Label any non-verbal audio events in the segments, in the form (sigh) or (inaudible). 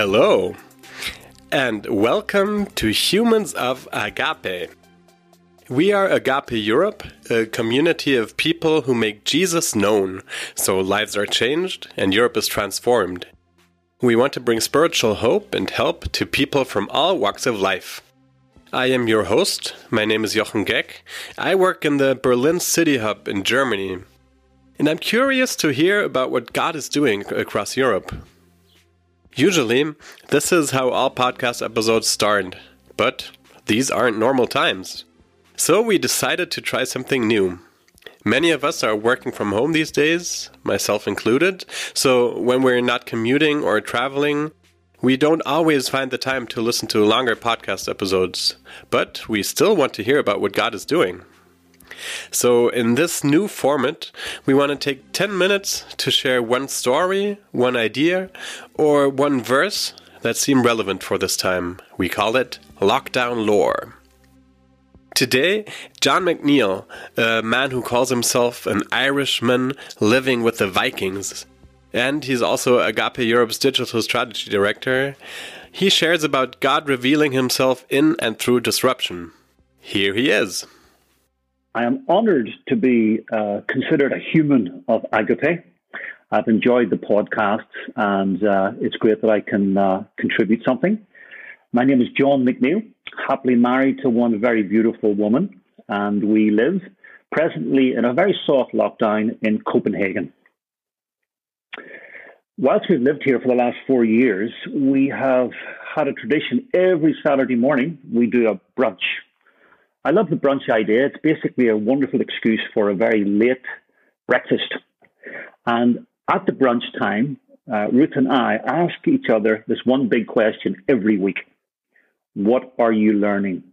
Hello, and welcome to Humans of Agape. We are Agape Europe, a community of people who make Jesus known, so lives are changed and Europe is transformed. We want to bring spiritual hope and help to people from all walks of life. I am your host. My name is Jochen Geck. I work in the Berlin City Hub in Germany. And I'm curious to hear about what God is doing across Europe. Usually, this is how all podcast episodes start, but these aren't normal times. So we decided to try something new. Many of us are working from home these days, myself included, so when we're not commuting or traveling, we don't always find the time to listen to longer podcast episodes, but we still want to hear about what God is doing. So, in this new format, we want to take 10 minutes to share one story, one idea, or one verse that seem relevant for this time. We call it Lockdown Lore. Today, John McNeil, a man who calls himself an Irishman living with the Vikings, and he's also Agape Europe's digital strategy director, he shares about God revealing himself in and through disruption. Here he is. I am honored to be uh, considered a human of Agape. I've enjoyed the podcasts, and uh, it's great that I can uh, contribute something. My name is John McNeil, happily married to one very beautiful woman, and we live presently in a very soft lockdown in Copenhagen. Whilst we've lived here for the last four years, we have had a tradition every Saturday morning we do a brunch I love the brunch idea. It's basically a wonderful excuse for a very late breakfast. And at the brunch time, uh, Ruth and I ask each other this one big question every week What are you learning?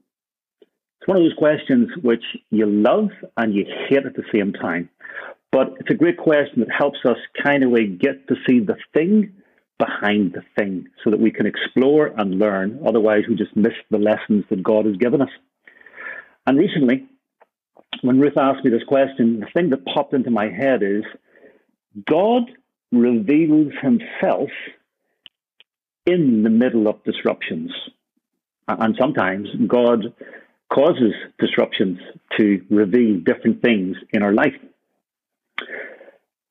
It's one of those questions which you love and you hate at the same time. But it's a great question that helps us kind of get to see the thing behind the thing so that we can explore and learn. Otherwise, we just miss the lessons that God has given us. And recently, when Ruth asked me this question, the thing that popped into my head is God reveals himself in the middle of disruptions. And sometimes God causes disruptions to reveal different things in our life.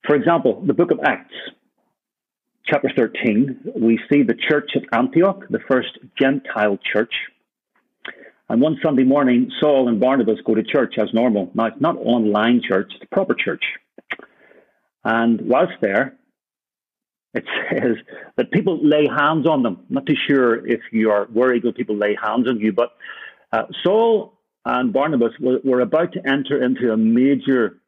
For example, the book of Acts, chapter 13, we see the church at Antioch, the first Gentile church. And one Sunday morning, Saul and Barnabas go to church as normal. Now, it's not online church, it's proper church. And whilst there, it (laughs) says that people lay hands on them. I'm not too sure if you are worried that people lay hands on you, but uh, Saul and Barnabas were, were about to enter into a major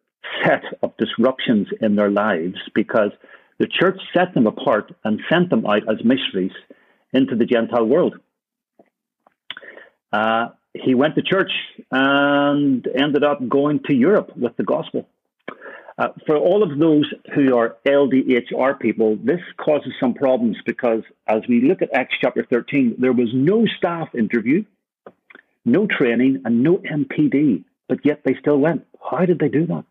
set of disruptions in their lives because the church set them apart and sent them out as missionaries into the Gentile world. Uh, he went to church and ended up going to Europe with the gospel. Uh, for all of those who are LDHR people, this causes some problems because as we look at Acts chapter 13, there was no staff interview, no training, and no MPD, but yet they still went. How did they do that?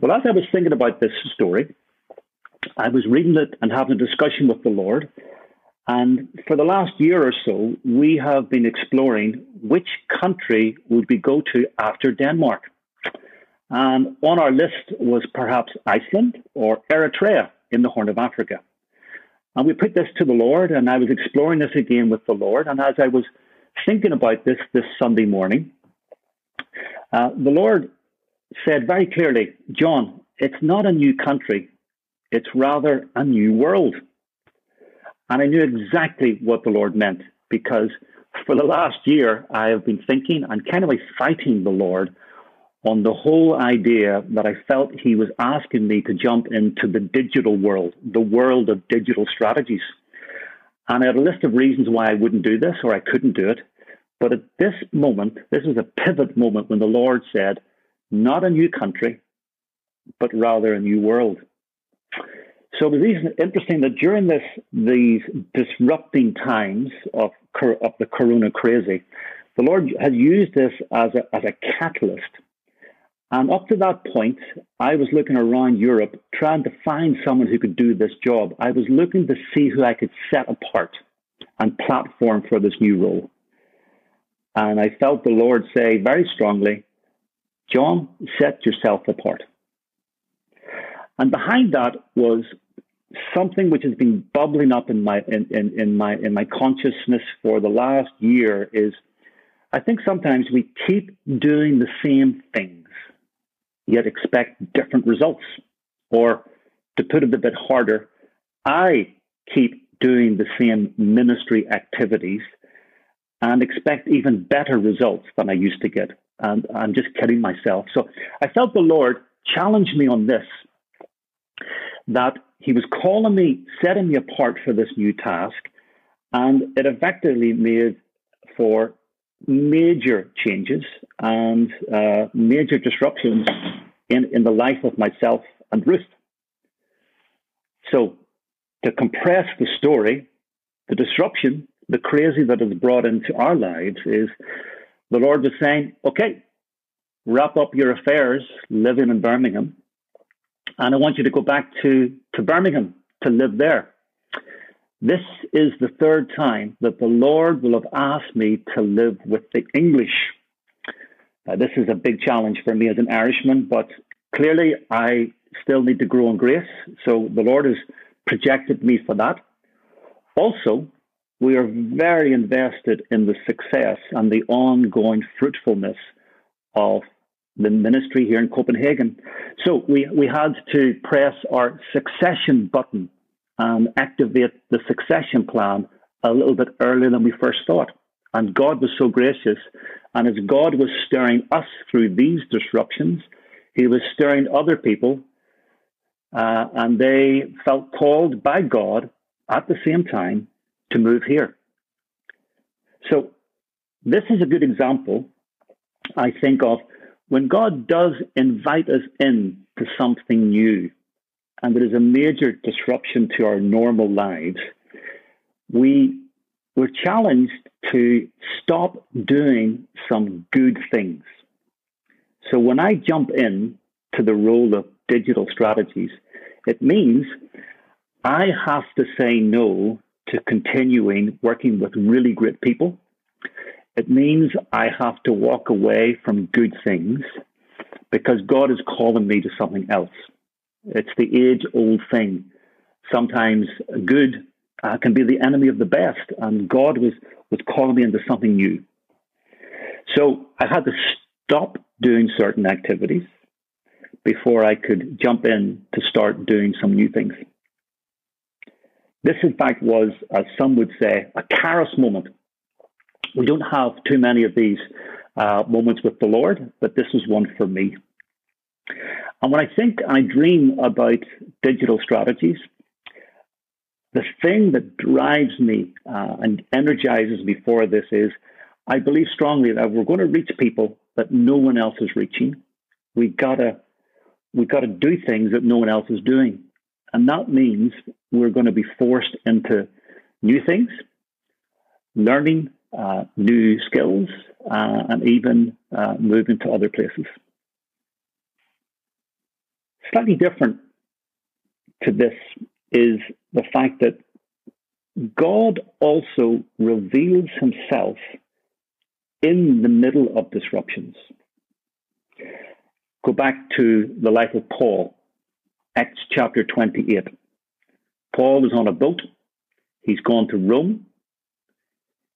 Well, as I was thinking about this story, I was reading it and having a discussion with the Lord, and for the last year or so, we have been exploring which country would we go to after Denmark. And on our list was perhaps Iceland or Eritrea in the Horn of Africa. And we put this to the Lord, and I was exploring this again with the Lord. And as I was thinking about this this Sunday morning, uh, the Lord said very clearly, John, it's not a new country, it's rather a new world. And I knew exactly what the Lord meant because for the last year, I have been thinking and kind of like fighting the Lord on the whole idea that I felt He was asking me to jump into the digital world, the world of digital strategies. And I had a list of reasons why I wouldn't do this or I couldn't do it. But at this moment, this was a pivot moment when the Lord said, not a new country, but rather a new world. So it was interesting that during this these disrupting times of of the Corona crazy, the Lord has used this as a as a catalyst, And up to that point, I was looking around Europe trying to find someone who could do this job. I was looking to see who I could set apart and platform for this new role. And I felt the Lord say very strongly, John, set yourself apart. And behind that was something which has been bubbling up in my in, in, in my in my consciousness for the last year is I think sometimes we keep doing the same things, yet expect different results. Or to put it a bit harder, I keep doing the same ministry activities and expect even better results than I used to get. And I'm just kidding myself. So I felt the Lord challenge me on this that He was calling me, setting me apart for this new task. And it effectively made for major changes and uh, major disruptions in, in the life of myself and Ruth. So, to compress the story, the disruption, the crazy that is brought into our lives is the Lord was saying, okay, wrap up your affairs living in Birmingham, and I want you to go back to, to Birmingham to live there. This is the third time that the Lord will have asked me to live with the English. Uh, this is a big challenge for me as an Irishman, but clearly I still need to grow in grace. So the Lord has projected me for that. Also, we are very invested in the success and the ongoing fruitfulness of the ministry here in Copenhagen. So we, we had to press our succession button and activate the succession plan a little bit earlier than we first thought. And God was so gracious. And as God was stirring us through these disruptions, He was stirring other people, uh, and they felt called by God at the same time to move here. So, this is a good example, I think, of when God does invite us in to something new and there is a major disruption to our normal lives, we we're challenged to stop doing some good things. So when I jump in to the role of digital strategies, it means I have to say no to continuing working with really great people. It means I have to walk away from good things because God is calling me to something else. It's the age old thing. Sometimes good uh, can be the enemy of the best, and God was, was calling me into something new. So I had to stop doing certain activities before I could jump in to start doing some new things. This, in fact, was, as some would say, a kairos moment. We don't have too many of these uh, moments with the Lord, but this was one for me. And when I think and I dream about digital strategies, the thing that drives me uh, and energizes me for this is I believe strongly that we're going to reach people that no one else is reaching. We gotta we gotta do things that no one else is doing. And that means we're going to be forced into new things, learning uh, new skills, uh, and even uh, moving to other places. Slightly different to this is the fact that God also reveals himself in the middle of disruptions. Go back to the life of Paul Acts chapter 28. Paul was on a boat. He's gone to Rome.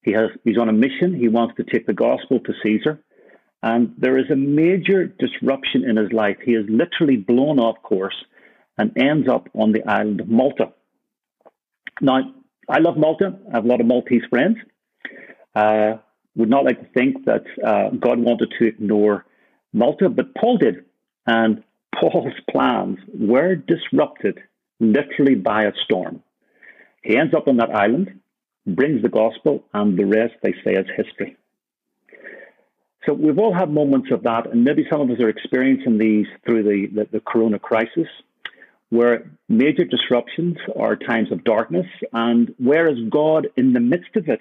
He has, he's on a mission. He wants to take the gospel to Caesar. And there is a major disruption in his life. He is literally blown off course and ends up on the island of Malta. Now, I love Malta. I have a lot of Maltese friends. Uh, would not like to think that uh, God wanted to ignore Malta, but Paul did. And Paul's plans were disrupted literally by a storm. He ends up on that island, brings the gospel, and the rest, they say, is history. So we've all had moments of that, and maybe some of us are experiencing these through the, the, the corona crisis, where major disruptions are times of darkness, and where is God in the midst of it?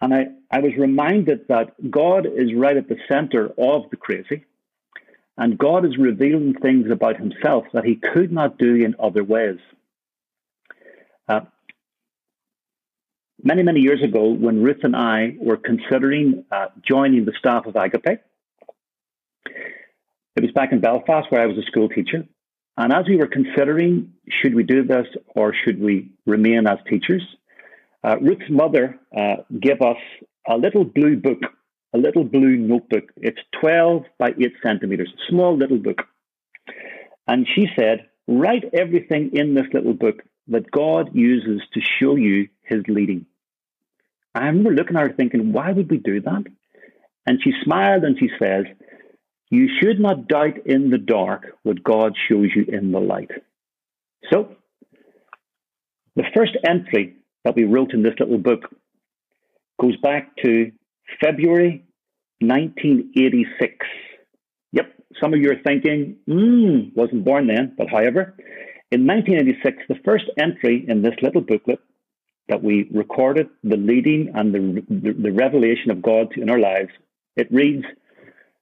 And I, I was reminded that God is right at the center of the crazy and God is revealing things about himself that he could not do in other ways. Uh, many, many years ago, when Ruth and I were considering uh, joining the staff of Agape, it was back in Belfast where I was a school teacher. And as we were considering, should we do this or should we remain as teachers, uh, Ruth's mother uh, gave us a little blue book a little blue notebook. It's 12 by 8 centimeters, a small little book. And she said, Write everything in this little book that God uses to show you his leading. I remember looking at her thinking, Why would we do that? And she smiled and she says, You should not doubt in the dark what God shows you in the light. So, the first entry that we wrote in this little book goes back to February 1986. Yep, some of you are thinking, hmm, wasn't born then, but however, in 1986, the first entry in this little booklet that we recorded the leading and the, the, the revelation of God in our lives, it reads,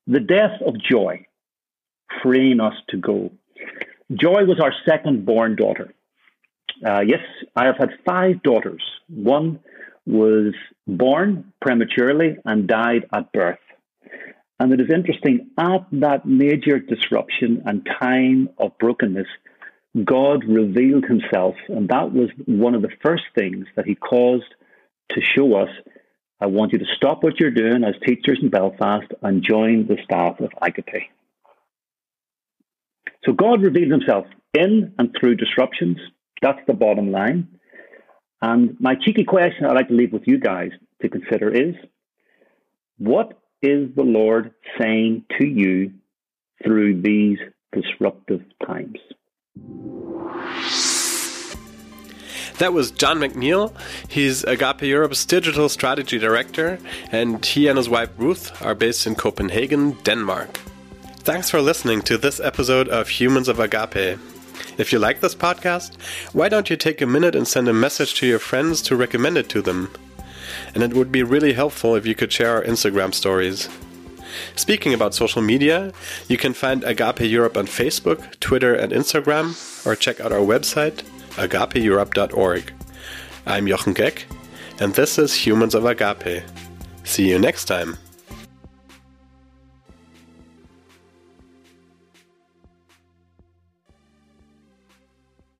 The death of Joy, freeing us to go. Joy was our second born daughter. Uh, yes, I have had five daughters. One was born prematurely and died at birth. And it is interesting, at that major disruption and time of brokenness, God revealed himself. And that was one of the first things that he caused to show us I want you to stop what you're doing as teachers in Belfast and join the staff of Agape. So God revealed himself in and through disruptions. That's the bottom line. And my cheeky question I'd like to leave with you guys to consider is what is the Lord saying to you through these disruptive times? That was John McNeil. He's Agape Europe's digital strategy director, and he and his wife Ruth are based in Copenhagen, Denmark. Thanks for listening to this episode of Humans of Agape. If you like this podcast, why don't you take a minute and send a message to your friends to recommend it to them? And it would be really helpful if you could share our Instagram stories. Speaking about social media, you can find Agape Europe on Facebook, Twitter, and Instagram, or check out our website, agapeeurope.org. I'm Jochen Geck, and this is Humans of Agape. See you next time.